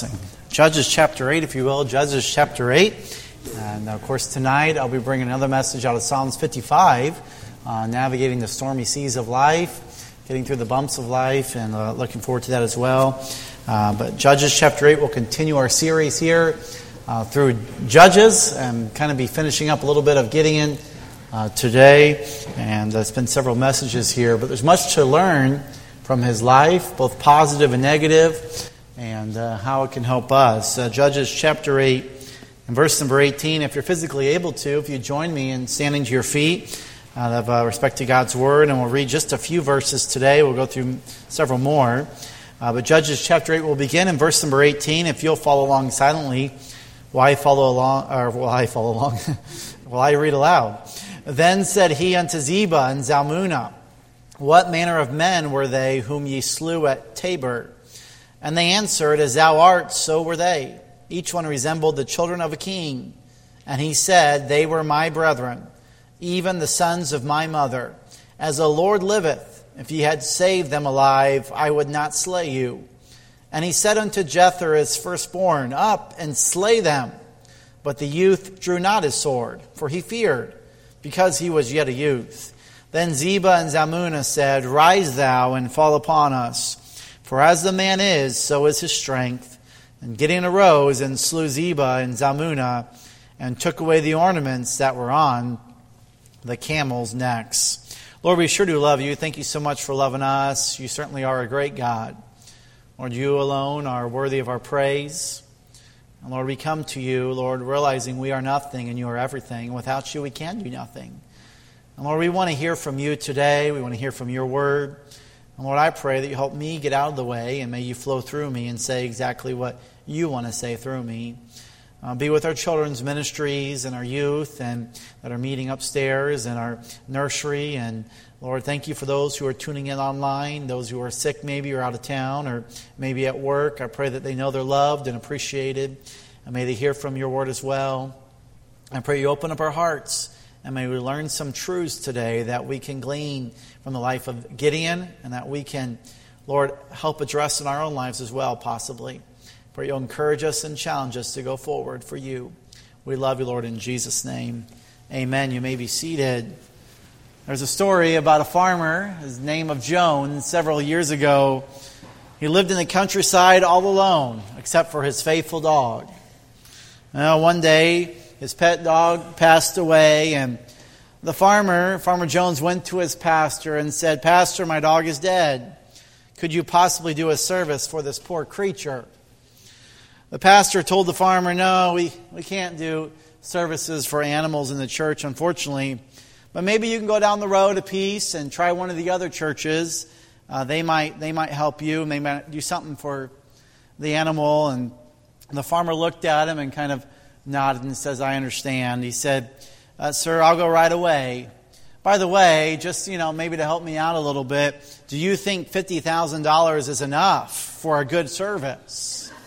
blessing. Judges chapter 8, if you will. Judges chapter 8. And of course, tonight I'll be bringing another message out of Psalms 55, uh, navigating the stormy seas of life, getting through the bumps of life, and uh, looking forward to that as well. Uh, but Judges chapter 8 will continue our series here uh, through Judges and kind of be finishing up a little bit of Gideon uh, today. And there's been several messages here, but there's much to learn from his life, both positive and negative and uh, how it can help us. Uh, Judges chapter 8 and verse number 18. If you're physically able to, if you join me in standing to your feet out of uh, respect to God's word, and we'll read just a few verses today. We'll go through several more. Uh, but Judges chapter 8 will begin in verse number 18. If you'll follow along silently, why follow along, or will I follow along? Will I read aloud? Then said he unto Zebah and Zalmunna, What manner of men were they whom ye slew at Tabor? And they answered, As thou art, so were they. Each one resembled the children of a king. And he said, They were my brethren, even the sons of my mother. As the Lord liveth, if ye had saved them alive, I would not slay you. And he said unto Jether, his firstborn, Up and slay them. But the youth drew not his sword, for he feared, because he was yet a youth. Then Zebah and Zalmunna said, Rise thou and fall upon us. For as the man is, so is his strength. And Gideon arose and slew Zebah and Zalmunna and took away the ornaments that were on the camels' necks. Lord, we sure do love you. Thank you so much for loving us. You certainly are a great God. Lord, you alone are worthy of our praise. And Lord, we come to you, Lord, realizing we are nothing and you are everything. Without you, we can do nothing. And Lord, we want to hear from you today. We want to hear from your word. And Lord, I pray that you help me get out of the way and may you flow through me and say exactly what you want to say through me. Uh, be with our children's ministries and our youth and that are meeting upstairs and our nursery. And Lord, thank you for those who are tuning in online, those who are sick maybe or out of town or maybe at work. I pray that they know they're loved and appreciated. And may they hear from your word as well. I pray you open up our hearts and may we learn some truths today that we can glean from the life of Gideon and that we can, Lord, help address in our own lives as well, possibly. For you'll encourage us and challenge us to go forward for you. We love you, Lord, in Jesus' name. Amen. You may be seated. There's a story about a farmer, his name of Jones, several years ago. He lived in the countryside all alone, except for his faithful dog. Now, one day, his pet dog passed away, and the farmer, Farmer Jones, went to his pastor and said, Pastor, my dog is dead. Could you possibly do a service for this poor creature? The pastor told the farmer, No, we, we can't do services for animals in the church, unfortunately. But maybe you can go down the road a piece and try one of the other churches. Uh, they, might, they might help you, and they might do something for the animal. And the farmer looked at him and kind of nodded and says, I understand. He said, uh, Sir, I'll go right away. By the way, just, you know, maybe to help me out a little bit, do you think $50,000 is enough for a good service?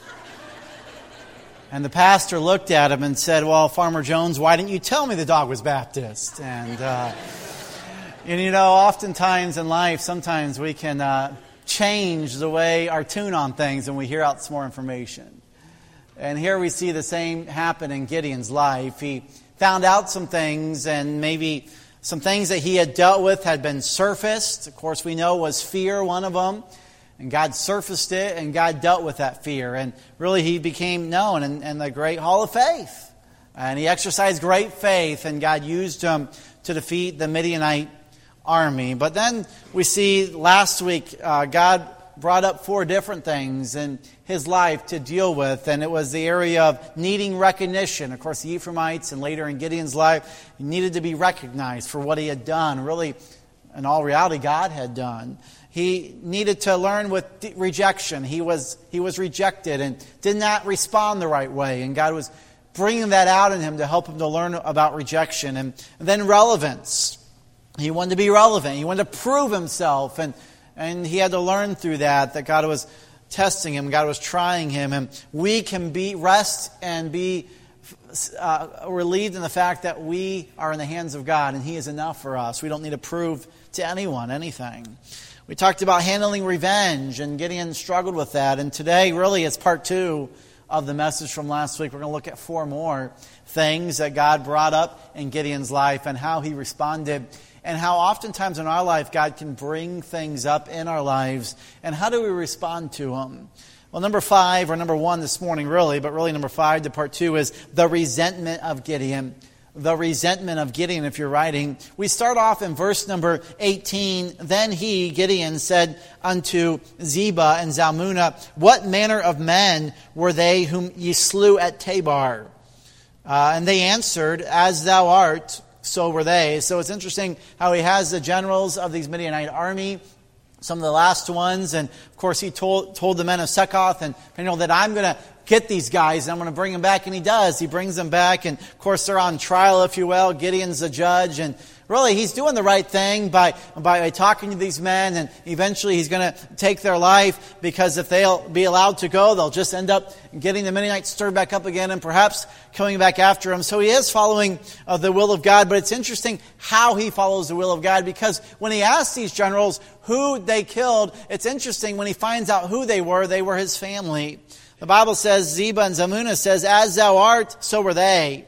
And the pastor looked at him and said, Well, Farmer Jones, why didn't you tell me the dog was Baptist? And, uh, and you know, oftentimes in life, sometimes we can uh, change the way our tune on things and we hear out some more information. And here we see the same happen in Gideon's life. He found out some things, and maybe some things that he had dealt with had been surfaced. Of course, we know was fear one of them. And God surfaced it, and God dealt with that fear. And really, he became known in, in the great hall of faith. And he exercised great faith, and God used him to defeat the Midianite army. But then we see last week, uh, God brought up four different things in his life to deal with, and it was the area of needing recognition. Of course, the Ephraimites and later in Gideon's life, he needed to be recognized for what he had done. Really, in all reality, God had done. He needed to learn with rejection. He was, he was rejected and did not respond the right way, and God was bringing that out in him to help him to learn about rejection. And, and then relevance. He wanted to be relevant. He wanted to prove himself and and he had to learn through that, that God was testing him, God was trying him. And we can be rest and be uh, relieved in the fact that we are in the hands of God and He is enough for us. We don't need to prove to anyone anything. We talked about handling revenge, and Gideon struggled with that. And today, really, it's part two of the message from last week. We're going to look at four more things that God brought up in Gideon's life and how he responded, and how oftentimes in our life God can bring things up in our lives, and how do we respond to them? Well, number five, or number one this morning, really, but really number five, the part two is the resentment of Gideon the resentment of Gideon, if you're writing. We start off in verse number 18. Then he, Gideon, said unto Zebah and Zalmunna, What manner of men were they whom ye slew at Tabor? Uh, and they answered, As thou art, so were they. So it's interesting how he has the generals of these Midianite army some of the last ones. And of course, he told, told the men of Succoth and you know that I'm going to get these guys and I'm going to bring them back. And he does. He brings them back. And of course, they're on trial, if you will. Gideon's the judge. And really, he's doing the right thing by, by talking to these men. And eventually, he's going to take their life because if they'll be allowed to go, they'll just end up getting the Midianites stirred back up again and perhaps coming back after him. So he is following uh, the will of God. But it's interesting how he follows the will of God because when he asks these generals who they killed, it's interesting when he finds out who they were, they were his family. The Bible says, Zebah and Zalmunna says, As thou art, so were they.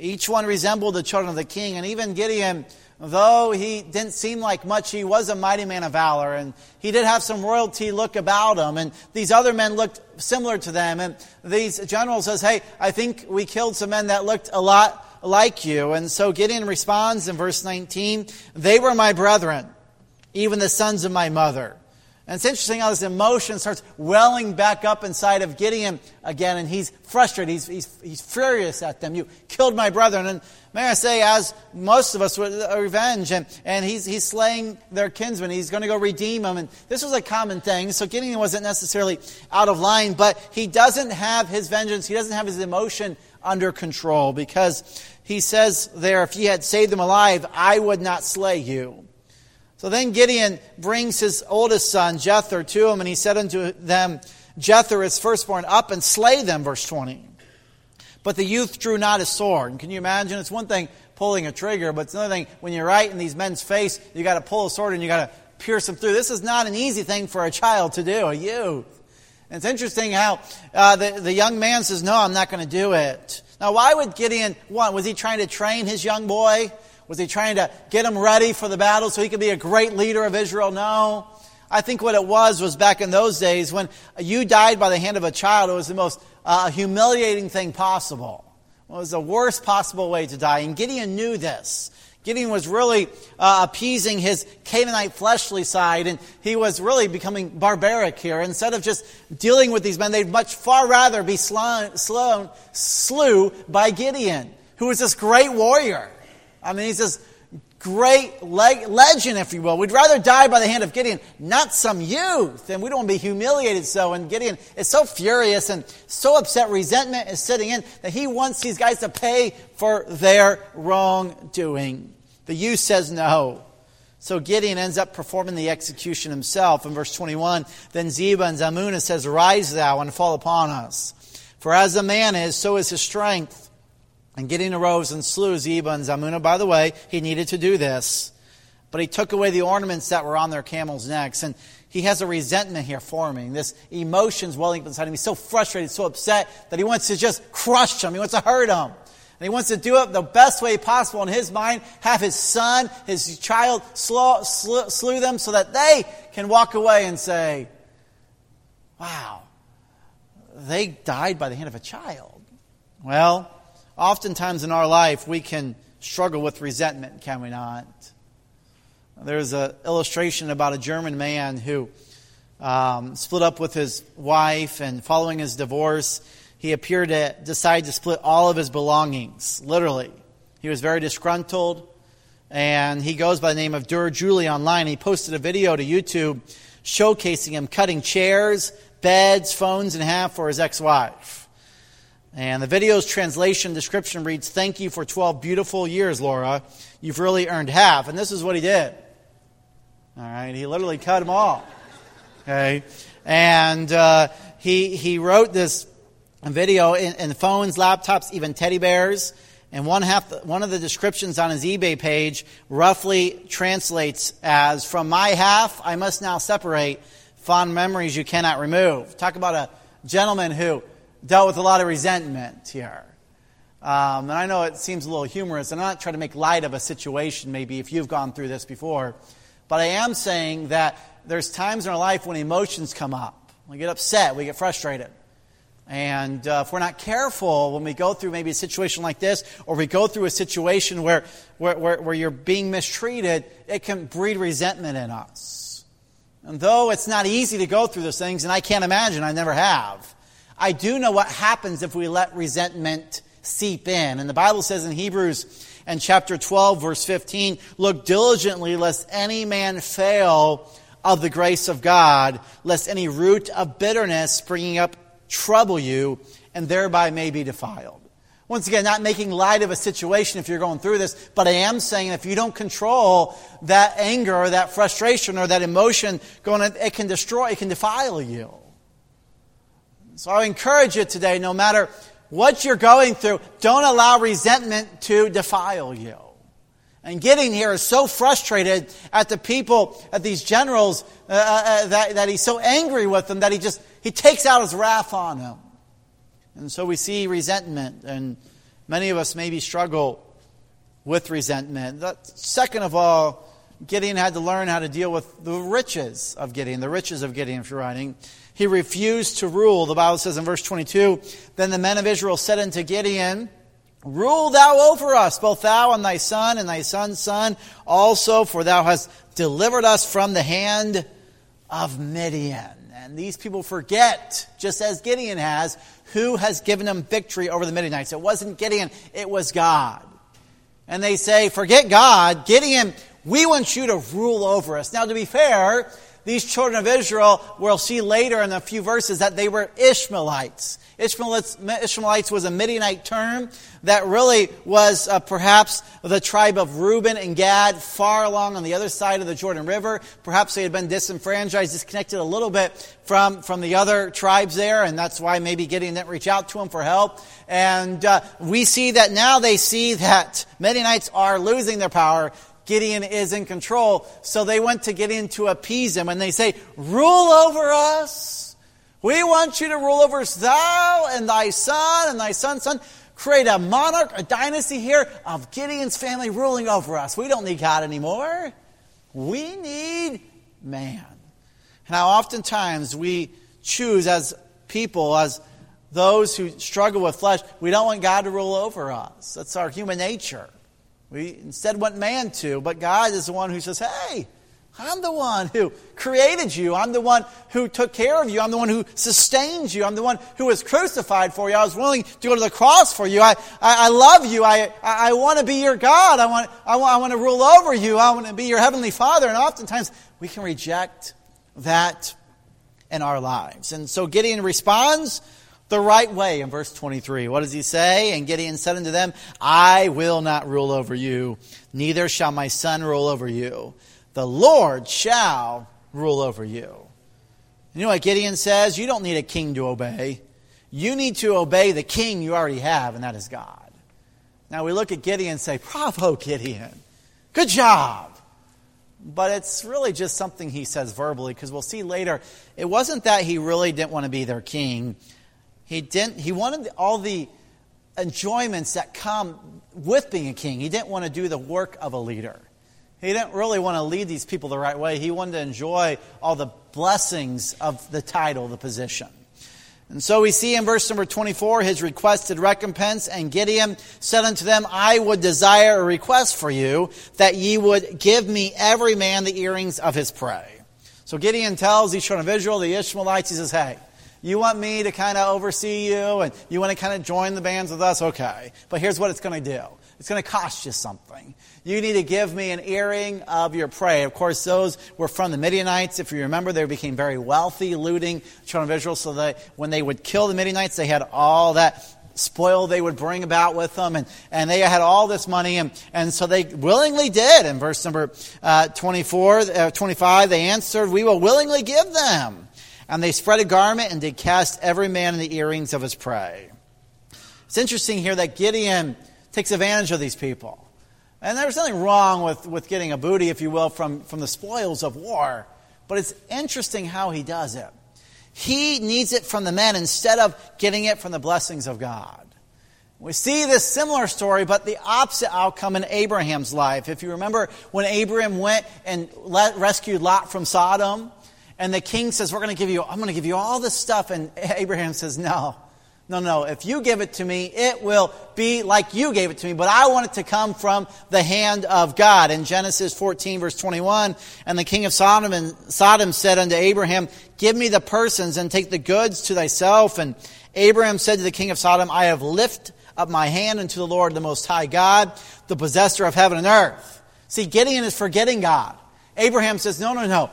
Each one resembled the children of the king. And even Gideon, though he didn't seem like much, he was a mighty man of valor. And he did have some royalty look about him. And these other men looked similar to them. And these generals says, Hey, I think we killed some men that looked a lot like you. And so Gideon responds in verse 19, They were my brethren, even the sons of my mother. And it's interesting how this emotion starts welling back up inside of Gideon again, and he's frustrated. He's, he's, he's furious at them. You killed my brethren. And may I say, as most of us would, uh, revenge, and, and he's, he's slaying their kinsmen. He's going to go redeem them. And this was a common thing. So Gideon wasn't necessarily out of line, but he doesn't have his vengeance, he doesn't have his emotion under control because he says there, if ye had saved them alive, I would not slay you. So then Gideon brings his oldest son, Jether, to him, and he said unto them, Jether, his firstborn, up and slay them, verse 20. But the youth drew not his sword. And can you imagine? It's one thing pulling a trigger, but it's another thing when you're right in these men's face, you got to pull a sword and you got to pierce them through. This is not an easy thing for a child to do, a youth. And it's interesting how uh, the, the young man says, No, I'm not going to do it. Now, why would Gideon want? Was he trying to train his young boy? Was he trying to get him ready for the battle so he could be a great leader of Israel? No. I think what it was was back in those days when you died by the hand of a child, it was the most uh, humiliating thing possible. It was the worst possible way to die. And Gideon knew this. Gideon was really uh, appeasing his Canaanite fleshly side, and he was really becoming barbaric here. Instead of just dealing with these men, they'd much far rather be slain, slew by Gideon, who was this great warrior. I mean, he's this great legend, if you will. We'd rather die by the hand of Gideon, not some youth. And we don't want to be humiliated so. And Gideon is so furious and so upset. Resentment is sitting in that he wants these guys to pay for their wrongdoing. The youth says no. So Gideon ends up performing the execution himself. In verse 21, then Zebah and Zalmunna says, Rise thou and fall upon us. For as a man is, so is his strength. And Gideon arose and slew Zebah and Zalmunna. By the way, he needed to do this. But he took away the ornaments that were on their camels' necks. And he has a resentment here forming. This emotions welling up inside him. He's so frustrated, so upset that he wants to just crush them. He wants to hurt them. And he wants to do it the best way possible in his mind, have his son, his child, slew, slew, slew them so that they can walk away and say, wow, they died by the hand of a child. Well, Oftentimes in our life, we can struggle with resentment, can we not? There's an illustration about a German man who um, split up with his wife, and following his divorce, he appeared to decide to split all of his belongings, literally. He was very disgruntled, and he goes by the name of Dur Julie online. He posted a video to YouTube showcasing him cutting chairs, beds, phones in half for his ex wife. And the video's translation description reads Thank you for 12 beautiful years, Laura. You've really earned half. And this is what he did. All right, he literally cut them all. Okay, and uh, he he wrote this video in, in, phones, laptops, even teddy bears, And one, half, one of the descriptions on his eBay page roughly translates as From my half, I must now separate fond memories you cannot remove. Talk about a gentleman who dealt with a lot of resentment here. Um, and I know it seems a little humorous, and I'm not trying to make light of a situation, maybe if you've gone through this before. But I am saying that there's times in our life when emotions come up. We get upset, we get frustrated. And uh, if we're not careful when we go through maybe a situation like this, or we go through a situation where, where, where, where you're being mistreated, it can breed resentment in us. And though it's not easy to go through those things, and I can't imagine, I never have, I do know what happens if we let resentment seep in. And the Bible says in Hebrews and chapter 12, verse 15, look diligently lest any man fail of the grace of God, lest any root of bitterness springing up trouble you, and thereby may be defiled. Once again, not making light of a situation if you're going through this, but I am saying if you don't control that anger or that frustration or that emotion, going, it can destroy, it can defile you. So I encourage you today, no matter what you're going through, don't allow resentment to defile you. And Gideon here is so frustrated at the people, at these generals, uh, uh, uh, that, that he's so angry with them that he just he takes out his wrath on them. And so we see resentment, and many of us maybe struggle with resentment. Second of all, Gideon had to learn how to deal with the riches of Gideon, the riches of Gideon, if you're writing. He refused to rule. The Bible says in verse 22 Then the men of Israel said unto Gideon, Rule thou over us, both thou and thy son and thy son's son also, for thou hast delivered us from the hand of Midian. And these people forget, just as Gideon has, who has given them victory over the Midianites. It wasn't Gideon, it was God. And they say, Forget God, Gideon, we want you to rule over us. Now, to be fair, these children of Israel, we'll see later in a few verses that they were Ishmaelites. Ishmaelites, Ishmaelites was a Midianite term that really was uh, perhaps the tribe of Reuben and Gad far along on the other side of the Jordan River. Perhaps they had been disenfranchised, disconnected a little bit from, from the other tribes there, and that's why maybe Gideon didn't reach out to them for help. And uh, we see that now they see that Midianites are losing their power. Gideon is in control. So they went to Gideon to appease him, and they say, Rule over us. We want you to rule over us, thou and thy son and thy son's son. Create a monarch, a dynasty here of Gideon's family ruling over us. We don't need God anymore. We need man. Now, oftentimes we choose as people, as those who struggle with flesh, we don't want God to rule over us. That's our human nature. We instead want man to, but God is the one who says, hey, I'm the one who created you. I'm the one who took care of you. I'm the one who sustains you. I'm the one who was crucified for you. I was willing to go to the cross for you. I, I, I love you. I, I, I want to be your God. I want, I, want, I want to rule over you. I want to be your heavenly Father. And oftentimes we can reject that in our lives. And so Gideon responds the right way in verse 23. What does he say? And Gideon said unto them, I will not rule over you, neither shall my son rule over you the Lord shall rule over you. You know what Gideon says? You don't need a king to obey. You need to obey the king you already have, and that is God. Now we look at Gideon and say, Bravo, Gideon. Good job. But it's really just something he says verbally, because we'll see later. It wasn't that he really didn't want to be their king. He didn't he wanted all the enjoyments that come with being a king. He didn't want to do the work of a leader. He didn't really want to lead these people the right way. He wanted to enjoy all the blessings of the title, the position. And so we see in verse number 24 his requested recompense. And Gideon said unto them, I would desire a request for you, that ye would give me every man the earrings of his prey. So Gideon tells these children of Israel, the Ishmaelites, he says, Hey, you want me to kind of oversee you and you want to kind of join the bands with us? Okay. But here's what it's going to do. It's going to cost you something. You need to give me an earring of your prey. Of course, those were from the Midianites. If you remember, they became very wealthy, looting children of Israel, so that when they would kill the Midianites, they had all that spoil they would bring about with them, and, and they had all this money, and, and so they willingly did. In verse number uh, 24, uh, 25, they answered, We will willingly give them. And they spread a garment and did cast every man in the earrings of his prey. It's interesting here that Gideon takes advantage of these people. And there's nothing wrong with, with getting a booty, if you will, from, from the spoils of war. But it's interesting how he does it. He needs it from the men instead of getting it from the blessings of God. We see this similar story, but the opposite outcome in Abraham's life. If you remember when Abraham went and rescued Lot from Sodom, and the king says, We're going to give you, I'm going to give you all this stuff. And Abraham says, No, no, no. If you give it to me, it will be like you gave it to me, but I want it to come from the hand of God. In Genesis 14, verse 21, and the king of Sodom, and Sodom said unto Abraham, Give me the persons and take the goods to thyself. And Abraham said to the king of Sodom, I have lifted up my hand unto the Lord, the Most High God, the possessor of heaven and earth. See, Gideon is forgetting God. Abraham says, No, no, no.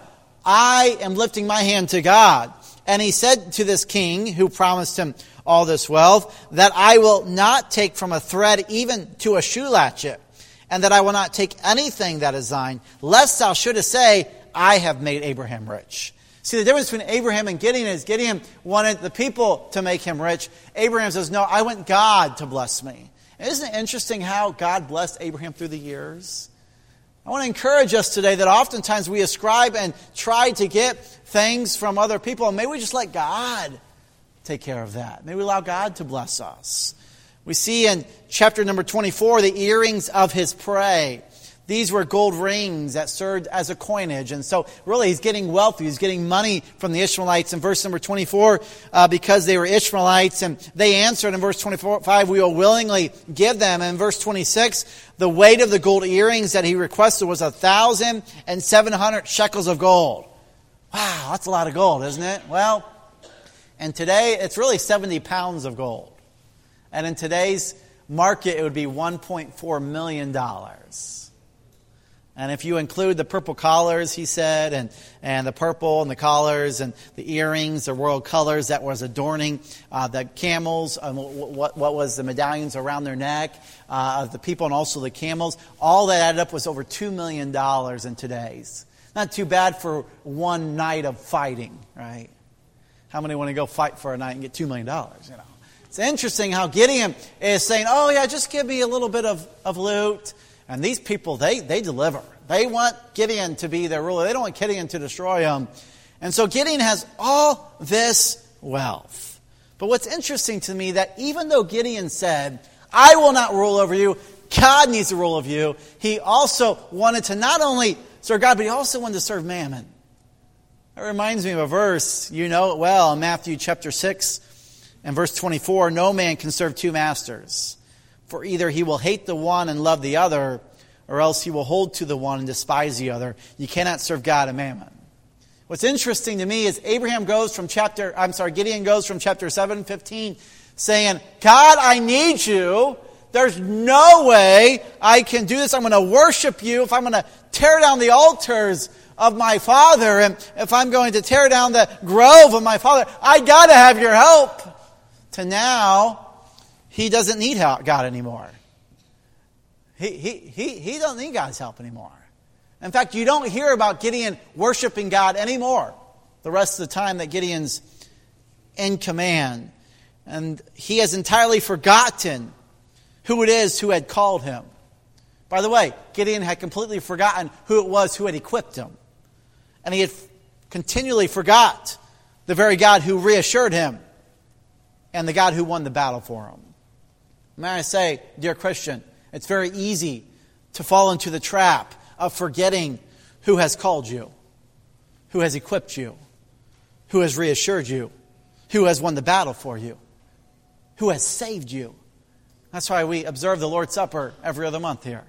I am lifting my hand to God. And he said to this king who promised him all this wealth, that I will not take from a thread even to a shoe latchet, and that I will not take anything that is thine, lest thou shouldest say, I have made Abraham rich. See, the difference between Abraham and Gideon is Gideon wanted the people to make him rich. Abraham says, No, I want God to bless me. Isn't it interesting how God blessed Abraham through the years? I want to encourage us today that oftentimes we ascribe and try to get things from other people, and may we just let God take care of that. May we allow God to bless us. We see in chapter number 24 the earrings of his prey. These were gold rings that served as a coinage. And so, really, he's getting wealthy. He's getting money from the Ishmaelites in verse number 24 uh, because they were Ishmaelites. And they answered in verse 25, We will willingly give them. And in verse 26, the weight of the gold earrings that he requested was a thousand and seven hundred shekels of gold. Wow, that's a lot of gold, isn't it? Well, and today, it's really 70 pounds of gold. And in today's market, it would be $1.4 million. And if you include the purple collars, he said, and, and the purple and the collars and the earrings, the royal colors that was adorning uh, the camels, uh, what, what was the medallions around their neck uh, of the people and also the camels, all that added up was over $2 million in today's. Not too bad for one night of fighting, right? How many want to go fight for a night and get $2 million? You know. It's interesting how Gideon is saying, oh, yeah, just give me a little bit of, of loot. And these people, they, they deliver. They want Gideon to be their ruler. They don't want Gideon to destroy them. And so Gideon has all this wealth. But what's interesting to me that even though Gideon said, I will not rule over you, God needs to rule over you, he also wanted to not only serve God, but he also wanted to serve mammon. That reminds me of a verse, you know it well, in Matthew chapter 6 and verse 24 No man can serve two masters, for either he will hate the one and love the other, or else he will hold to the one and despise the other. You cannot serve God and mammon. What's interesting to me is Abraham goes from chapter, I'm sorry, Gideon goes from chapter 7, 15, saying, God, I need you. There's no way I can do this. I'm going to worship you. If I'm going to tear down the altars of my father, and if I'm going to tear down the grove of my father, I got to have your help. To now, he doesn't need God anymore. He, he, he, he doesn't need God's help anymore. In fact, you don't hear about Gideon worshiping God anymore the rest of the time that Gideon's in command. And he has entirely forgotten who it is who had called him. By the way, Gideon had completely forgotten who it was who had equipped him and he had continually forgot the very God who reassured him and the God who won the battle for him. May I say, dear Christian, it's very easy to fall into the trap of forgetting who has called you, who has equipped you, who has reassured you, who has won the battle for you, who has saved you. That's why we observe the Lord's Supper every other month here.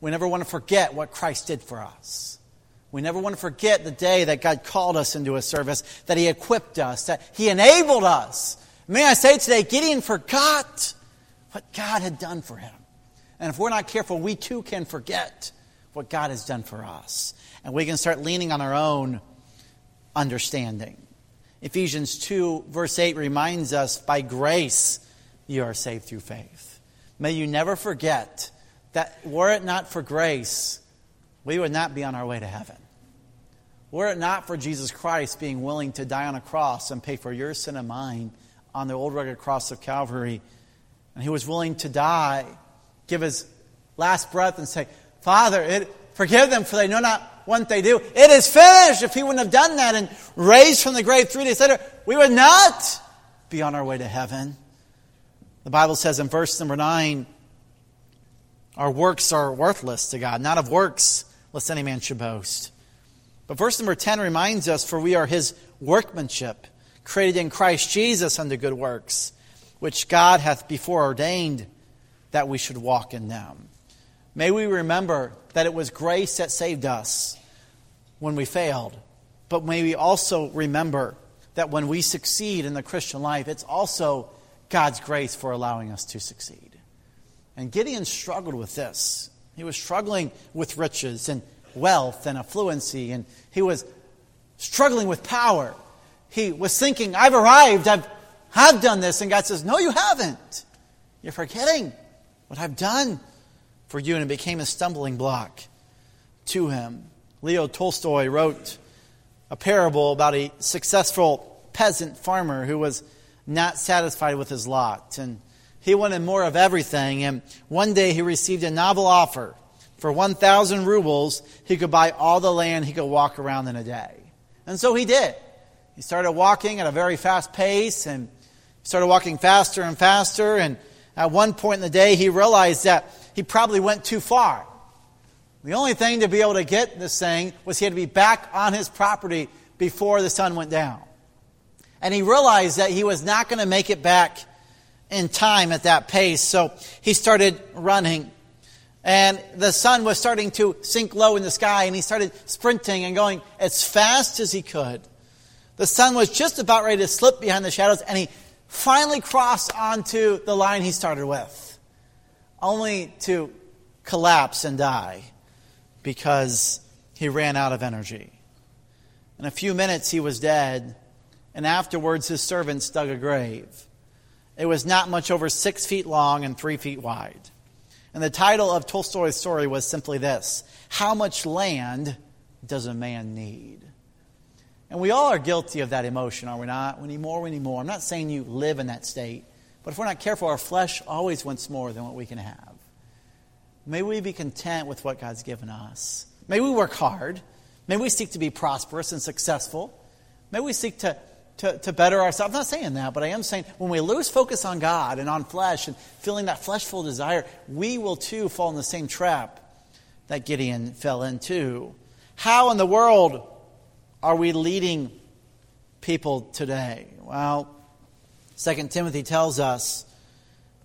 We never want to forget what Christ did for us. We never want to forget the day that God called us into His service, that He equipped us, that He enabled us. May I say today, Gideon forgot what God had done for him. And if we're not careful, we too can forget what God has done for us. And we can start leaning on our own understanding. Ephesians 2, verse 8 reminds us by grace you are saved through faith. May you never forget that were it not for grace, we would not be on our way to heaven. Were it not for Jesus Christ being willing to die on a cross and pay for your sin and mine on the old rugged cross of Calvary, and he was willing to die give his last breath and say, Father, it, forgive them for they know not what they do. It is finished. If he wouldn't have done that and raised from the grave three days later, we would not be on our way to heaven. The Bible says in verse number 9, our works are worthless to God, not of works, lest any man should boast. But verse number 10 reminds us, for we are his workmanship, created in Christ Jesus unto good works, which God hath before ordained that we should walk in them. May we remember that it was grace that saved us when we failed, but may we also remember that when we succeed in the Christian life, it's also God's grace for allowing us to succeed. And Gideon struggled with this. He was struggling with riches and wealth and affluency, and he was struggling with power. He was thinking, I've arrived, I've have done this. And God says, No, you haven't. You're forgetting what I've done for you. And it became a stumbling block to him. Leo Tolstoy wrote a parable about a successful peasant farmer who was not satisfied with his lot. And he wanted more of everything. And one day he received a novel offer. For 1,000 rubles, he could buy all the land he could walk around in a day. And so he did. He started walking at a very fast pace and started walking faster and faster. And at one point in the day, he realized that he probably went too far. The only thing to be able to get this thing was he had to be back on his property before the sun went down. And he realized that he was not going to make it back in time at that pace. So he started running. And the sun was starting to sink low in the sky, and he started sprinting and going as fast as he could. The sun was just about ready to slip behind the shadows, and he finally crossed onto the line he started with, only to collapse and die because he ran out of energy. In a few minutes, he was dead, and afterwards, his servants dug a grave. It was not much over six feet long and three feet wide. And the title of Tolstoy's story was simply this How much land does a man need? And we all are guilty of that emotion, are we not? We need more, we need more. I'm not saying you live in that state, but if we're not careful, our flesh always wants more than what we can have. May we be content with what God's given us. May we work hard. May we seek to be prosperous and successful. May we seek to, to, to better ourselves. I'm not saying that, but I am saying when we lose focus on God and on flesh and feeling that fleshful desire, we will too fall in the same trap that Gideon fell into. How in the world are we leading people today? Well, 2 Timothy tells us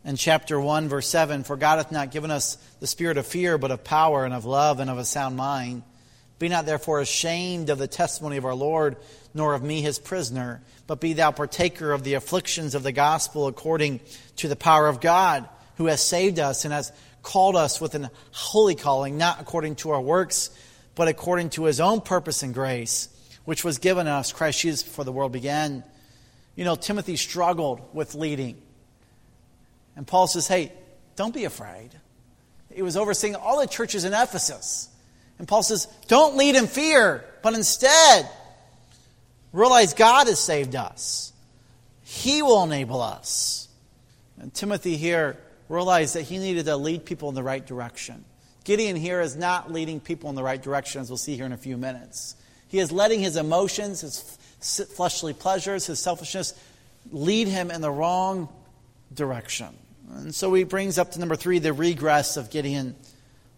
in chapter 1, verse 7 For God hath not given us the spirit of fear, but of power and of love and of a sound mind. Be not therefore ashamed of the testimony of our Lord, nor of me his prisoner, but be thou partaker of the afflictions of the gospel according to the power of God, who has saved us and has called us with an holy calling, not according to our works, but according to his own purpose and grace which was given us, Christ Jesus, before the world began. You know, Timothy struggled with leading. And Paul says, hey, don't be afraid. He was overseeing all the churches in Ephesus. And Paul says, don't lead in fear, but instead realize God has saved us. He will enable us. And Timothy here realized that he needed to lead people in the right direction. Gideon here is not leading people in the right direction, as we'll see here in a few minutes. He is letting his emotions, his fleshly pleasures, his selfishness lead him in the wrong direction. And so he brings up to number three the regress of Gideon.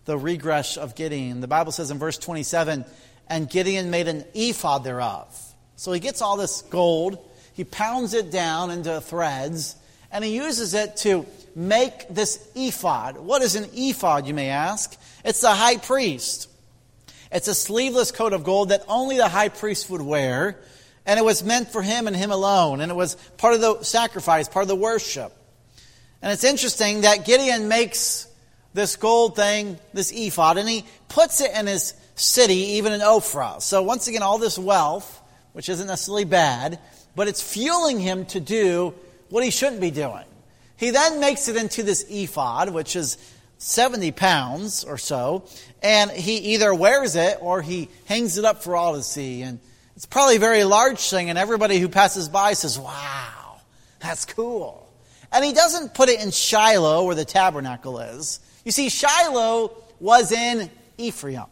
The regress of Gideon. The Bible says in verse 27 and Gideon made an ephod thereof. So he gets all this gold, he pounds it down into threads, and he uses it to make this ephod. What is an ephod, you may ask? It's the high priest. It's a sleeveless coat of gold that only the high priest would wear, and it was meant for him and him alone, and it was part of the sacrifice, part of the worship. And it's interesting that Gideon makes this gold thing, this ephod, and he puts it in his city, even in Ophrah. So once again, all this wealth, which isn't necessarily bad, but it's fueling him to do what he shouldn't be doing. He then makes it into this ephod, which is 70 pounds or so, and he either wears it or he hangs it up for all to see. And it's probably a very large thing, and everybody who passes by says, Wow, that's cool. And he doesn't put it in Shiloh where the tabernacle is. You see, Shiloh was in Ephraim.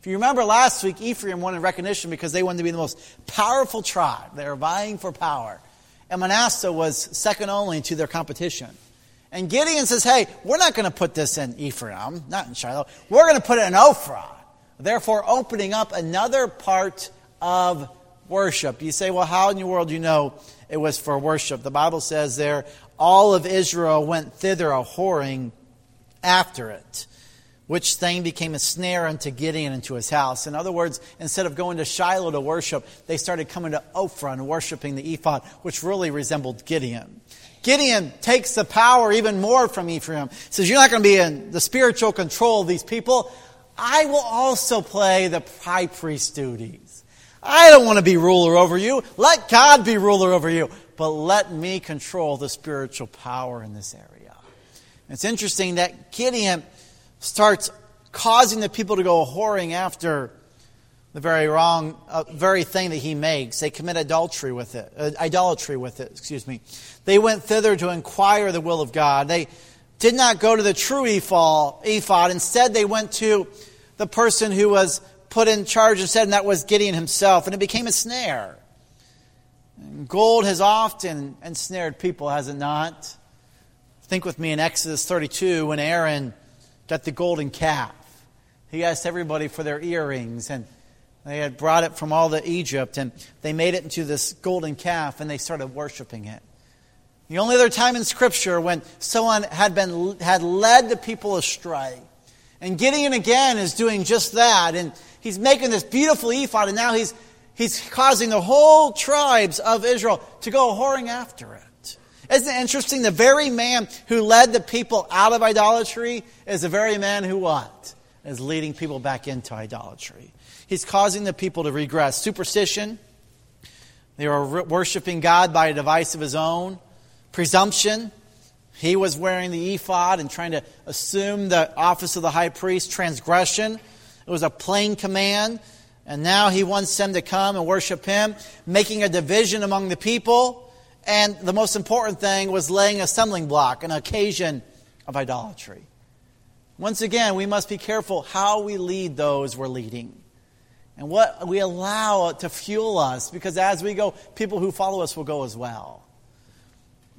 If you remember last week, Ephraim wanted recognition because they wanted to be the most powerful tribe. They were vying for power. And Manasseh was second only to their competition. And Gideon says, hey, we're not going to put this in Ephraim, not in Shiloh. We're going to put it in Ophrah. Therefore, opening up another part of worship. You say, well, how in the world do you know it was for worship? The Bible says there, all of Israel went thither a whoring after it which thing became a snare unto Gideon and to his house. In other words, instead of going to Shiloh to worship, they started coming to Ophrah and worshiping the ephod, which really resembled Gideon. Gideon takes the power even more from Ephraim. Says, You're not going to be in the spiritual control of these people. I will also play the high priest duties. I don't want to be ruler over you. Let God be ruler over you. But let me control the spiritual power in this area. It's interesting that Gideon starts causing the people to go whoring after the very wrong, uh, very thing that he makes. They commit adultery with it, uh, idolatry with it, excuse me. They went thither to inquire the will of God. They did not go to the true ephod. Instead, they went to the person who was put in charge instead, and that was Gideon himself. And it became a snare. Gold has often ensnared people, has it not? Think with me in Exodus 32 when Aaron got the golden calf. He asked everybody for their earrings, and they had brought it from all the Egypt, and they made it into this golden calf, and they started worshiping it. The only other time in Scripture when someone had been had led the people astray, and Gideon again is doing just that, and he's making this beautiful ephod, and now he's he's causing the whole tribes of Israel to go whoring after it. Isn't it interesting? The very man who led the people out of idolatry is the very man who what? Is leading people back into idolatry. He's causing the people to regress. Superstition. They were worshiping God by a device of his own. Presumption. He was wearing the ephod and trying to assume the office of the high priest. Transgression. It was a plain command. And now he wants them to come and worship him, making a division among the people. And the most important thing was laying a stumbling block, an occasion of idolatry. Once again, we must be careful how we lead those we're leading and what we allow to fuel us because as we go, people who follow us will go as well.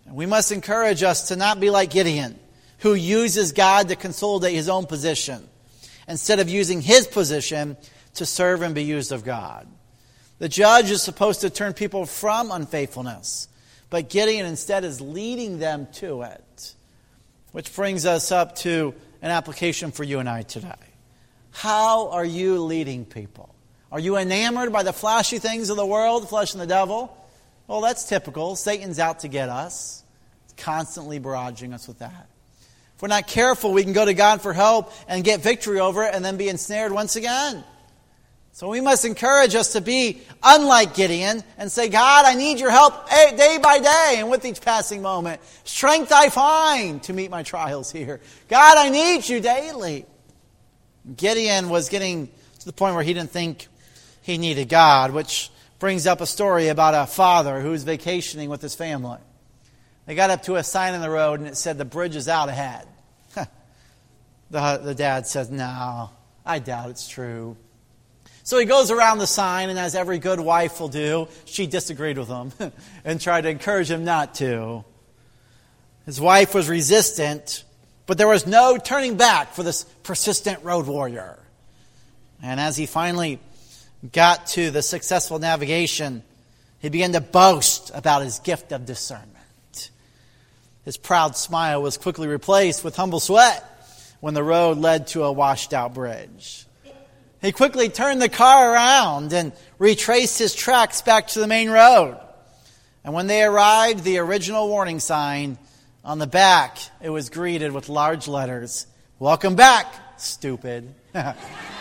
And we must encourage us to not be like Gideon, who uses God to consolidate his own position instead of using his position to serve and be used of God. The judge is supposed to turn people from unfaithfulness but Gideon instead is leading them to it. Which brings us up to an application for you and I today. How are you leading people? Are you enamored by the flashy things of the world, flesh and the devil? Well, that's typical. Satan's out to get us, constantly barraging us with that. If we're not careful, we can go to God for help and get victory over it and then be ensnared once again. So we must encourage us to be unlike Gideon and say, God, I need your help eh, day by day and with each passing moment. Strength I find to meet my trials here. God, I need you daily. Gideon was getting to the point where he didn't think he needed God, which brings up a story about a father who was vacationing with his family. They got up to a sign in the road and it said, The bridge is out ahead. the, the dad says, No, I doubt it's true. So he goes around the sign, and as every good wife will do, she disagreed with him and tried to encourage him not to. His wife was resistant, but there was no turning back for this persistent road warrior. And as he finally got to the successful navigation, he began to boast about his gift of discernment. His proud smile was quickly replaced with humble sweat when the road led to a washed out bridge. He quickly turned the car around and retraced his tracks back to the main road. And when they arrived, the original warning sign on the back, it was greeted with large letters Welcome back, stupid.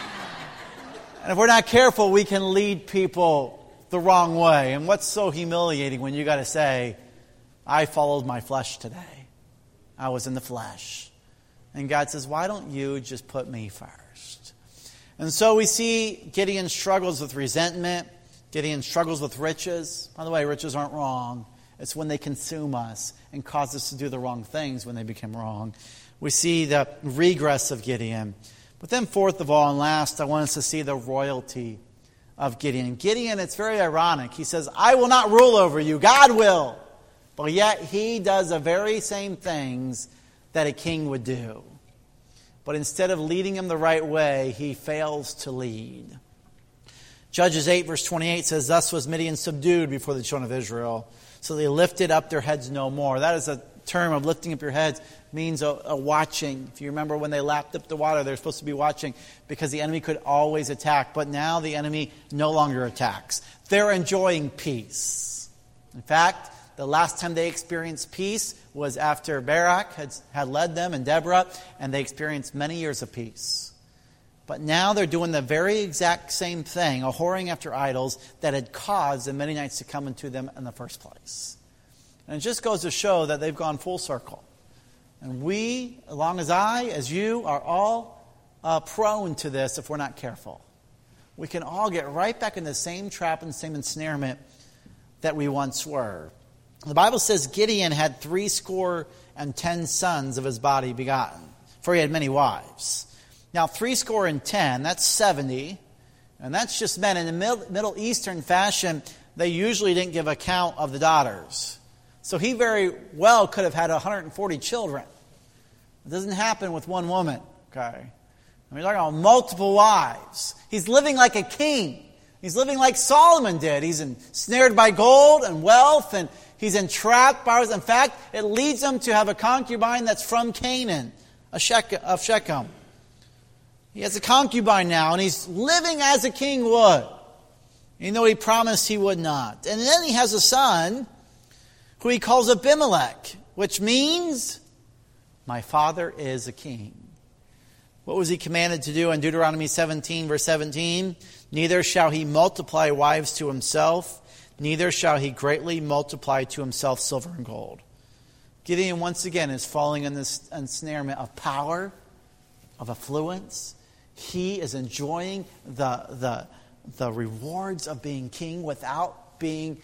and if we're not careful, we can lead people the wrong way. And what's so humiliating when you got to say, I followed my flesh today? I was in the flesh. And God says, Why don't you just put me first? And so we see Gideon struggles with resentment. Gideon struggles with riches. By the way, riches aren't wrong It's when they consume us and cause us to do the wrong things when they become wrong. We see the regress of Gideon. But then, fourth of all, and last, I want us to see the royalty of Gideon. Gideon, it's very ironic. He says, I will not rule over you, God will. But yet, he does the very same things that a king would do. But instead of leading him the right way, he fails to lead. Judges 8, verse 28 says, Thus was Midian subdued before the children of Israel. So they lifted up their heads no more. That is a term of lifting up your heads, means a, a, watching. If you remember when they lapped up the water, they're supposed to be watching because the enemy could always attack. But now the enemy no longer attacks. They're enjoying peace. In fact, the last time they experienced peace was after Barak had, had led them and Deborah, and they experienced many years of peace. But now they're doing the very exact same thing, a whoring after idols that had caused the Midianites to come into them in the first place. And it just goes to show that they've gone full circle. And we, as long as I, as you, are all uh, prone to this if we're not careful. We can all get right back in the same trap and same ensnarement that we once were. The Bible says Gideon had three score and ten sons of his body begotten, for he had many wives. Now, three score and ten, that's 70. And that's just men. In the Middle Eastern fashion, they usually didn't give account of the daughters. So he very well could have had 140 children. It doesn't happen with one woman, okay? I mean, talking about multiple wives. He's living like a king. He's living like Solomon did. He's ensnared by gold and wealth, and he's entrapped by. In fact, it leads him to have a concubine that's from Canaan, a of Shechem. He has a concubine now, and he's living as a king would, even though he promised he would not. And then he has a son who he calls Abimelech, which means, My father is a king. What was he commanded to do in Deuteronomy 17, verse 17? Neither shall he multiply wives to himself, neither shall he greatly multiply to himself silver and gold. Gideon once again is falling in this ensnarement of power, of affluence, he is enjoying the, the, the rewards of being king without, being,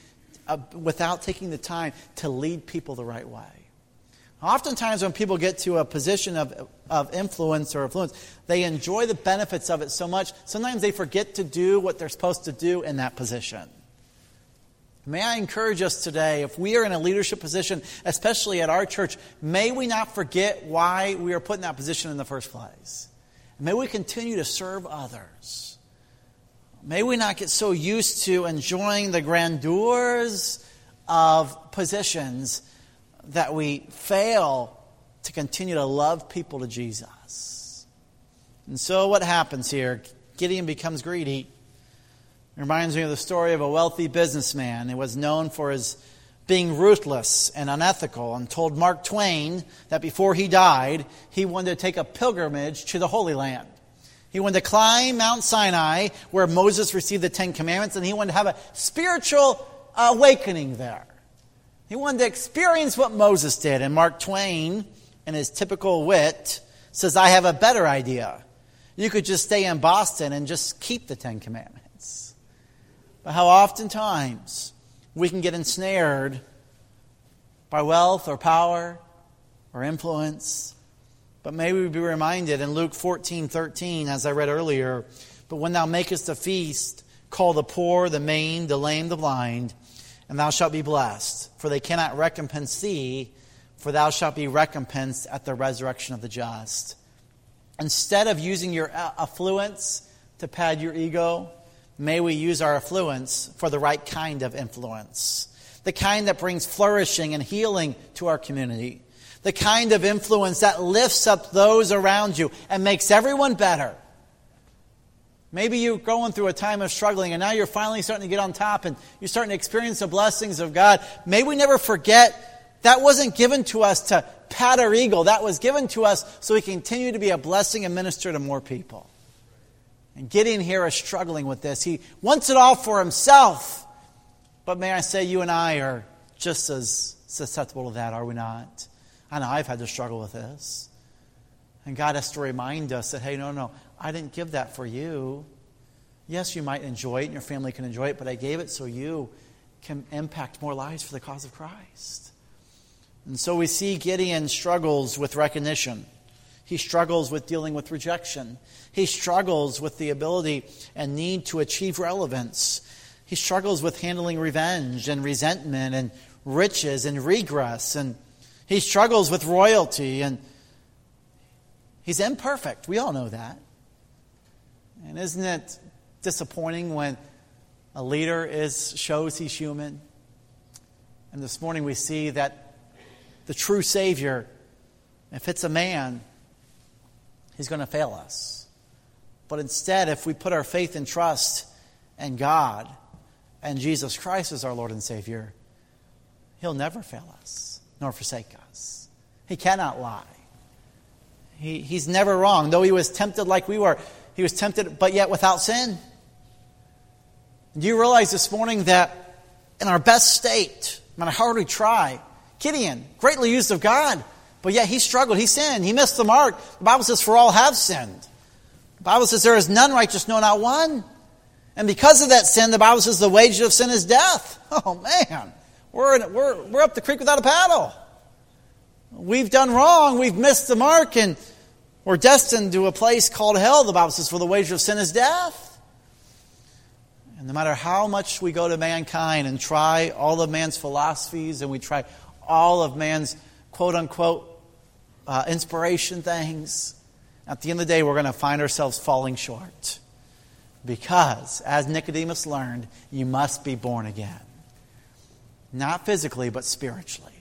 uh, without taking the time to lead people the right way. Oftentimes, when people get to a position of, of influence or influence, they enjoy the benefits of it so much, sometimes they forget to do what they're supposed to do in that position. May I encourage us today, if we are in a leadership position, especially at our church, may we not forget why we are put in that position in the first place. May we continue to serve others. May we not get so used to enjoying the grandeurs of positions that we fail to continue to love people to Jesus. And so, what happens here? Gideon becomes greedy. It reminds me of the story of a wealthy businessman who was known for his being ruthless and unethical and told Mark Twain that before he died, he wanted to take a pilgrimage to the Holy Land. He wanted to climb Mount Sinai where Moses received the Ten Commandments and he wanted to have a spiritual awakening there. He wanted to experience what Moses did. And Mark Twain, in his typical wit, says, I have a better idea. You could just stay in Boston and just keep the Ten Commandments. But how oftentimes we can get ensnared by wealth or power or influence. But may we be reminded in Luke 14 13, as I read earlier, but when thou makest a feast, call the poor, the maimed, the lame, the blind, and thou shalt be blessed, for they cannot recompense thee, for thou shalt be recompensed at the resurrection of the just. Instead of using your uh, affluence to pad your ego, May we use our affluence for the right kind of influence, the kind that brings flourishing and healing to our community, the kind of influence that lifts up those around you and makes everyone better. Maybe you're going through a time of struggling and now you're finally starting to get on top and you're starting to experience the blessings of God. May we never forget that wasn't given to us to pat our ego. That was given to us so we continue to be a blessing and minister to more people. And Gideon here is struggling with this. He wants it all for himself. But may I say, you and I are just as susceptible to that, are we not? I know I've had to struggle with this. And God has to remind us that, hey, no, no, I didn't give that for you. Yes, you might enjoy it and your family can enjoy it, but I gave it so you can impact more lives for the cause of Christ. And so we see Gideon struggles with recognition. He struggles with dealing with rejection. He struggles with the ability and need to achieve relevance. He struggles with handling revenge and resentment and riches and regress. And he struggles with royalty. And he's imperfect. We all know that. And isn't it disappointing when a leader is, shows he's human? And this morning we see that the true Savior, if it's a man, he's going to fail us. But instead, if we put our faith and trust in God and Jesus Christ as our Lord and Savior, He'll never fail us nor forsake us. He cannot lie. He, he's never wrong. Though he was tempted like we were, he was tempted, but yet without sin. Do you realize this morning that in our best state, no matter how hard we try, Gideon, greatly used of God, but yet he struggled, he sinned, he missed the mark. The Bible says, For all have sinned. The Bible says, There is none righteous, no, not one. And because of that sin, the Bible says the wages of sin is death. Oh, man. We're, in, we're, we're up the creek without a paddle. We've done wrong. We've missed the mark, and we're destined to a place called hell. The Bible says, For the wages of sin is death. And no matter how much we go to mankind and try all of man's philosophies and we try all of man's quote unquote uh, inspiration things, at the end of the day, we're going to find ourselves falling short. Because, as Nicodemus learned, you must be born again. Not physically, but spiritually.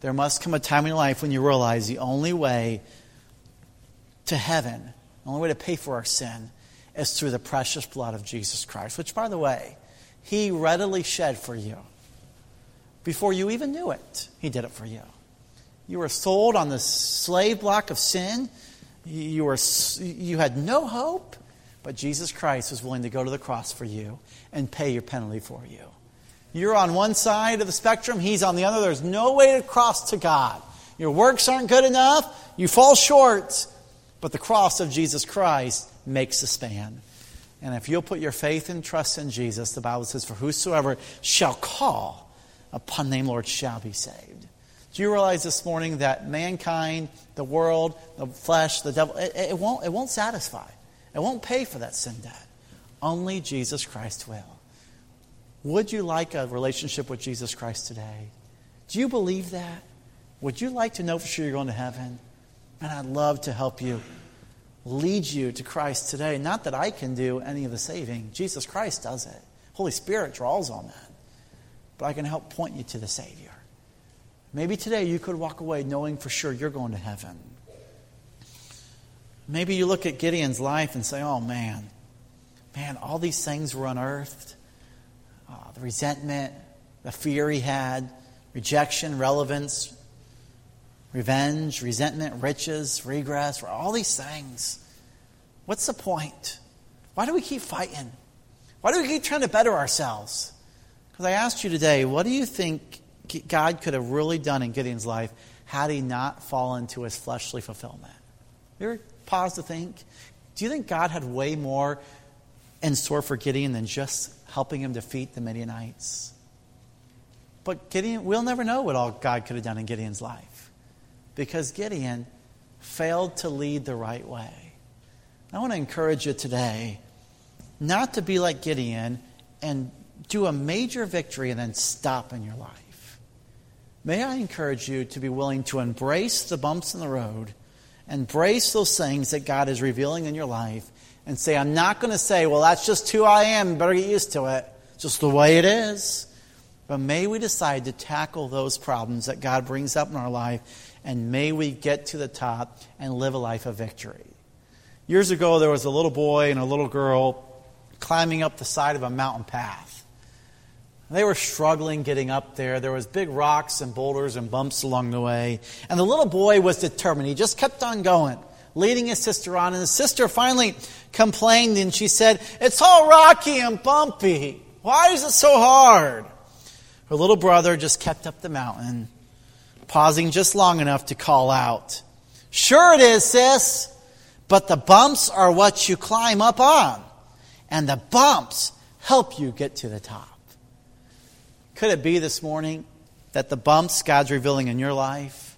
There must come a time in your life when you realize the only way to heaven, the only way to pay for our sin, is through the precious blood of Jesus Christ, which, by the way, He readily shed for you. Before you even knew it, He did it for you. You were sold on the slave block of sin. You, were, you had no hope, but Jesus Christ was willing to go to the cross for you and pay your penalty for you. You're on one side of the spectrum, he's on the other. There's no way to cross to God. Your works aren't good enough, you fall short, but the cross of Jesus Christ makes the span. And if you'll put your faith and trust in Jesus, the Bible says, For whosoever shall call upon the name Lord shall be saved. Do you realize this morning that mankind, the world, the flesh, the devil, it, it, won't, it won't satisfy. It won't pay for that sin debt. Only Jesus Christ will. Would you like a relationship with Jesus Christ today? Do you believe that? Would you like to know for sure you're going to heaven? And I'd love to help you, lead you to Christ today. Not that I can do any of the saving, Jesus Christ does it. Holy Spirit draws on that. But I can help point you to the Savior. Maybe today you could walk away knowing for sure you're going to heaven. Maybe you look at Gideon's life and say, oh man, man, all these things were unearthed uh, the resentment, the fear he had, rejection, relevance, revenge, resentment, riches, regress, all these things. What's the point? Why do we keep fighting? Why do we keep trying to better ourselves? Because I asked you today, what do you think God could have really done in Gideon's life had he not fallen to his fleshly fulfillment? You ever pause to think? Do you think God had way more in store for Gideon than just helping him defeat the Midianites. But Gideon, we'll never know what all God could have done in Gideon's life because Gideon failed to lead the right way. I want to encourage you today not to be like Gideon and do a major victory and then stop in your life. May I encourage you to be willing to embrace the bumps in the road, embrace those things that God is revealing in your life, and say, I'm not going to say, well, that's just who I am. Better get used to it. Just the way it is. But may we decide to tackle those problems that God brings up in our life, and may we get to the top and live a life of victory. Years ago, there was a little boy and a little girl climbing up the side of a mountain path. They were struggling getting up there. There was big rocks and boulders and bumps along the way. And the little boy was determined. He just kept on going leading his sister on. And the sister finally complained and she said, It's all rocky and bumpy. Why is it so hard? Her little brother just kept up the mountain, pausing just long enough to call out, Sure it is, sis, but the bumps are what you climb up on, and the bumps help you get to the top. Could it be this morning that the bumps God's revealing in your life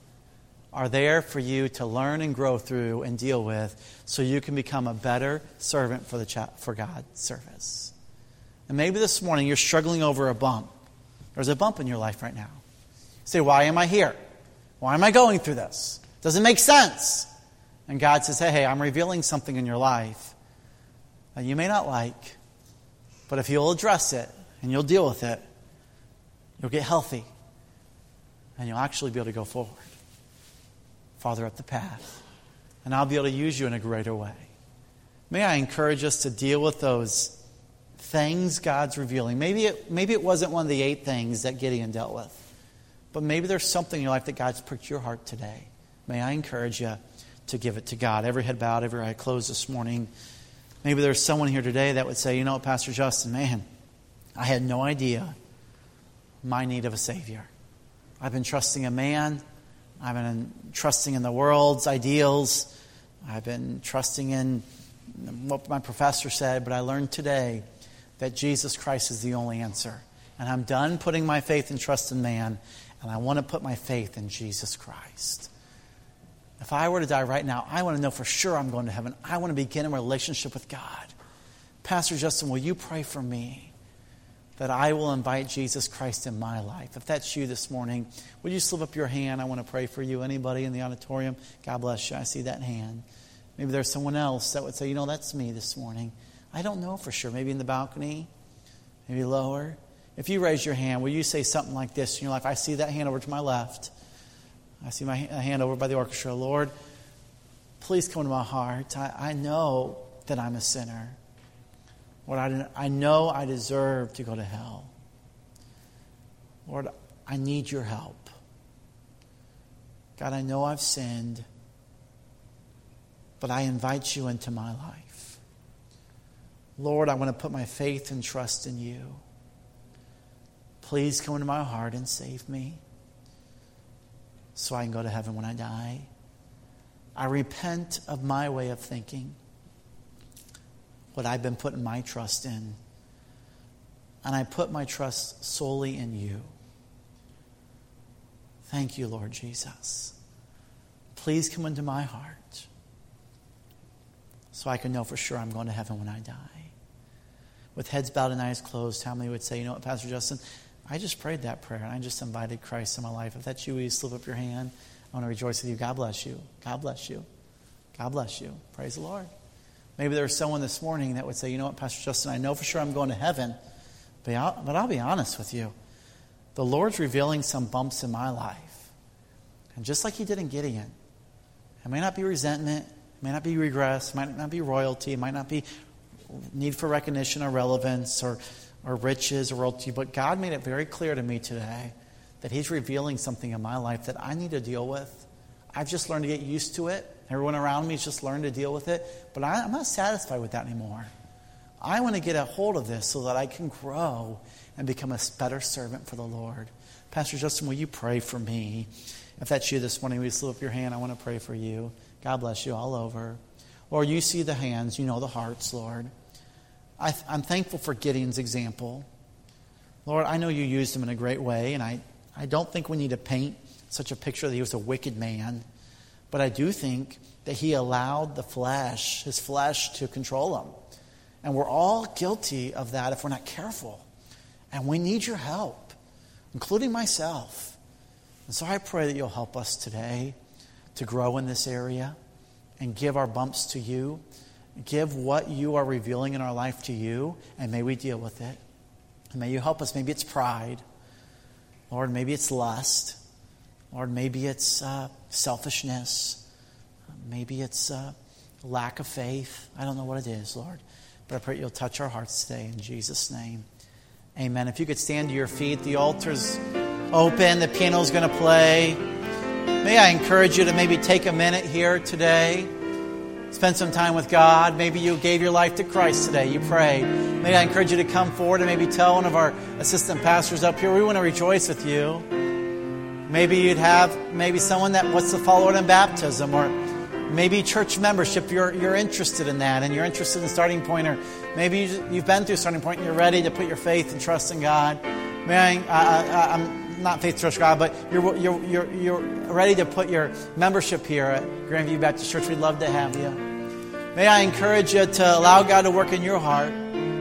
are there for you to learn and grow through and deal with so you can become a better servant for, the for God's service? And maybe this morning you're struggling over a bump. There's a bump in your life right now. You say, Why am I here? Why am I going through this? Doesn't make sense. And God says, Hey, hey, I'm revealing something in your life that you may not like, but if you'll address it and you'll deal with it, you'll get healthy and you'll actually be able to go forward. Father up the path. And I'll be able to use you in a greater way. May I encourage us to deal with those things God's revealing. Maybe it, maybe it wasn't one of the eight things that Gideon dealt with, but maybe there's something in your life that God's pricked your heart today. May I encourage you to give it to God. Every head bowed, every eye closed this morning. Maybe there's someone here today that would say, you know Pastor Justin, man, I had no idea my need of a Savior. I've been trusting a man, I've been trusting in the world's ideals, I've been trusting in what my professor said, but I learned today that Jesus Christ is the only answer. And I'm done putting my faith and trust in man, and I want to put my faith in Jesus Christ. If I were to die right now, I want to know for sure I'm going to heaven. I want to begin a relationship with God. Pastor Justin, will you pray for me that I will invite Jesus Christ in my life? If that's you this morning, would you slip up your hand? I want to pray for you. Anybody in the auditorium? God bless you. I see that hand. Maybe there's someone else that would say, you know, that's me this morning. I don't know for sure. Maybe in the balcony, maybe lower. If you raise your hand, will you say something like this in your life? I see that hand over to my left. I see my hand over by the orchestra. Lord, please come to my heart. I, I know that I'm a sinner. Lord, I, I know I deserve to go to hell. Lord, I need your help. God, I know I've sinned, but I invite you into my life. Lord, I want to put my faith and trust in you. Please come into my heart and save me so I can go to heaven when I die. I repent of my way of thinking, what I've been putting my trust in. And I put my trust solely in you. Thank you, Lord Jesus. Please come into my heart so I can know for sure I'm going to heaven when I die. With heads bowed and eyes closed, how many would say, you know what, Pastor Justin, I just prayed that prayer and I just invited Christ in my life. If that's you, will you slip up your hand? I want to rejoice with you. God bless you. God bless you. God bless you. Praise the Lord. Maybe there's someone this morning that would say, you know what, Pastor Justin, I know for sure I'm going to heaven, but I'll, but I'll be honest with you. The Lord's revealing some bumps in my life. And just like He did in Gideon, it may not be resentment, it may not be regress, it might not be royalty, it might not be need for recognition or relevance or or riches or royalty, but God made it very clear to me today that He's revealing something in my life that I need to deal with. I've just learned to get used to it. Everyone around me has just learned to deal with it, but I, am not satisfied with that anymore. I want to get a hold of this so that I can grow and become a better servant for the Lord. Pastor Justin, will you pray for me? If that's you this morning, you slip up your hand? I want to pray for you. God bless you all over. Lord, you see the hands, you know the hearts, Lord. I, am thankful for Gideon's example. Lord, I know you used him in a great way, and I, I don't think we need to paint such a picture that he was a wicked man. But I do think that he allowed the flesh, his flesh, to control him. And we're all guilty of that if we're not careful. And we need your help, including myself. And so I pray that you'll help us today to grow in this area and give our bumps to you give what you are revealing in our life to you, and may we deal with it. And may you help us. Maybe it's pride. Lord, maybe it's lust. Lord, maybe it's uh, selfishness. Maybe it's uh, lack of faith. I don't know what it is, Lord. But I pray you'll touch our hearts today in Jesus' name. Amen. If you could stand to your feet, the altar's open, the piano's going to play. May I encourage you to maybe take a minute here today spend some time with God. Maybe you gave your life to Christ today. You prayed. May I encourage you to come forward and maybe tell one of our assistant pastors up here. We want to rejoice with you. Maybe you'd have maybe someone that wants to follow it in baptism or maybe church membership. You're, you're interested in that and you're interested in starting point or maybe you've been through starting point and you're ready to put your faith and trust in God. May I, I'm not Faith Church God, but you're, you're, you're, you're ready to put your membership here at Grandview Baptist Church. We'd love to have you. May I encourage you to allow God to work in your heart.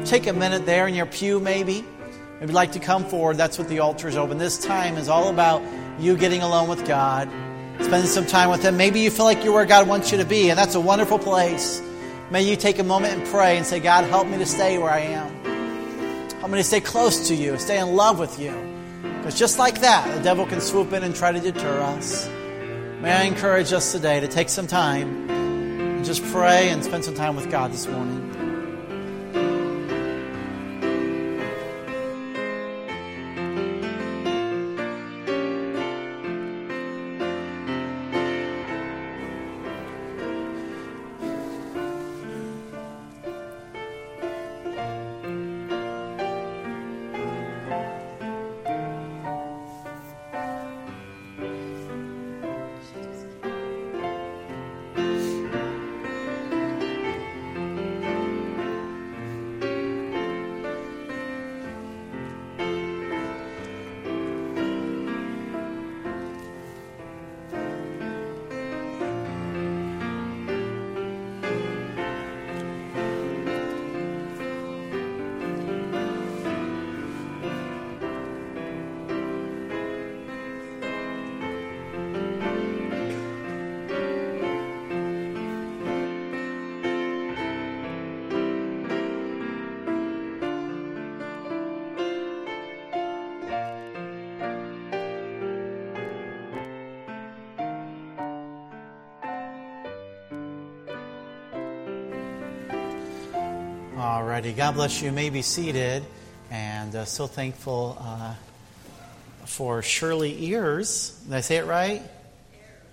Take a minute there in your pew, maybe. If you'd like to come forward, that's what the altar is open. This time is all about you getting alone with God, spending some time with Him. Maybe you feel like you're where God wants you to be, and that's a wonderful place. May you take a moment and pray and say, God, help me to stay where I am. Help me to stay close to you, stay in love with you. Because just like that, the devil can swoop in and try to deter us. May I encourage us today to take some time and just pray and spend some time with God this morning. God bless you. you may be seated, and uh, so thankful uh, for Shirley Ears. Did I say it right?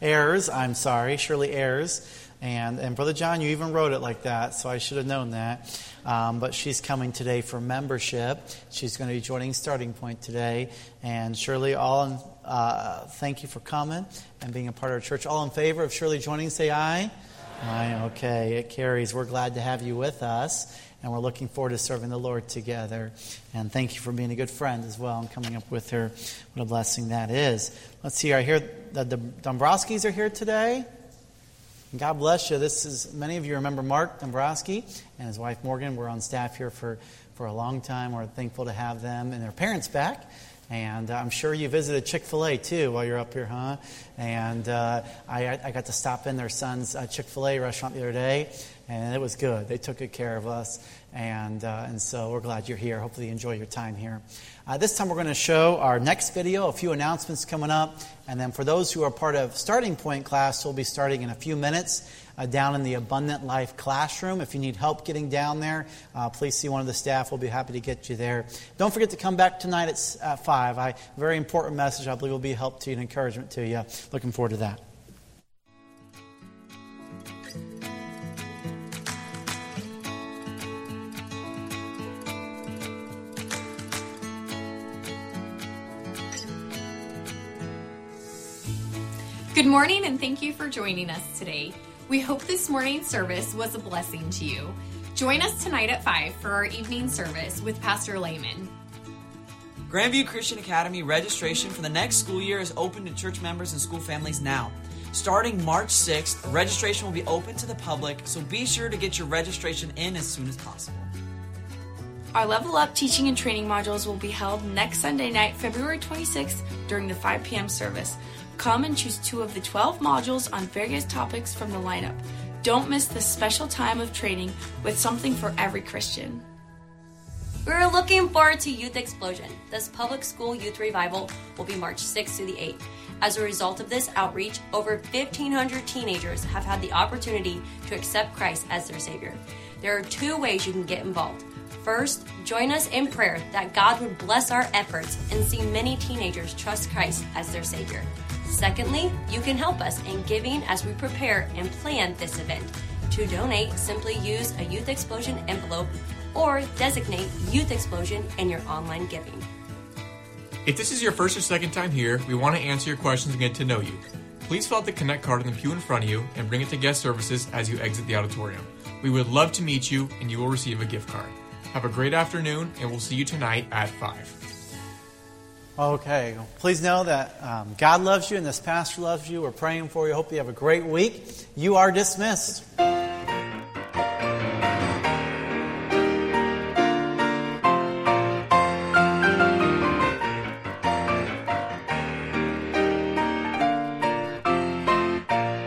Ayers. I'm sorry, Shirley Ayers. And, and Brother John, you even wrote it like that, so I should have known that. Um, but she's coming today for membership. She's going to be joining Starting Point today. And Shirley, all uh, thank you for coming and being a part of our church. All in favor of Shirley joining, say aye. Aye, okay. It carries. We're glad to have you with us and we're looking forward to serving the Lord together. And thank you for being a good friend as well and coming up with her. What a blessing that is. Let's see, I hear the, the Dombrowskis are here today. God bless you. This is many of you remember Mark Dombrowski and his wife Morgan. We're on staff here for, for a long time. We're thankful to have them and their parents back. And uh, I'm sure you visited Chick fil A too while you're up here, huh? And uh, I, I got to stop in their son's uh, Chick fil A restaurant the other day and it was good. They took good care of us, and, uh, and so we're glad you're here. Hopefully, you enjoy your time here. Uh, this time, we're going to show our next video, a few announcements coming up, and then for those who are part of Starting Point class, we'll be starting in a few minutes. Uh, down in the Abundant Life classroom. If you need help getting down there, uh, please see one of the staff. We'll be happy to get you there. Don't forget to come back tonight at uh, 5. I, very important message. I believe will be a help to you and encouragement to you. Looking forward to that. Good morning and thank you for joining us today. We hope this morning's service was a blessing to you. Join us tonight at 5 for our evening service with Pastor Lehman. Grandview Christian Academy registration for the next school year is open to church members and school families now. Starting March 6th, registration will be open to the public, so be sure to get your registration in as soon as possible. Our Level Up teaching and training modules will be held next Sunday night, February 26th, during the 5 p.m. service. Come and choose two of the 12 modules on various topics from the lineup. Don't miss this special time of training with something for every Christian. We're looking forward to Youth Explosion. This public school youth revival will be March 6th to the 8th. As a result of this outreach, over 1,500 teenagers have had the opportunity to accept Christ as their Savior. There are two ways you can get involved. First, join us in prayer that God would bless our efforts and see many teenagers trust Christ as their Savior. Secondly, you can help us in giving as we prepare and plan this event. To donate, simply use a Youth Explosion envelope or designate Youth Explosion in your online giving. If this is your first or second time here, we want to answer your questions and get to know you. Please fill out the Connect card in the pew in front of you and bring it to guest services as you exit the auditorium. We would love to meet you and you will receive a gift card. Have a great afternoon and we'll see you tonight at 5. Okay. Please know that um, God loves you and this pastor loves you. We're praying for you. Hope you have a great week. You are dismissed.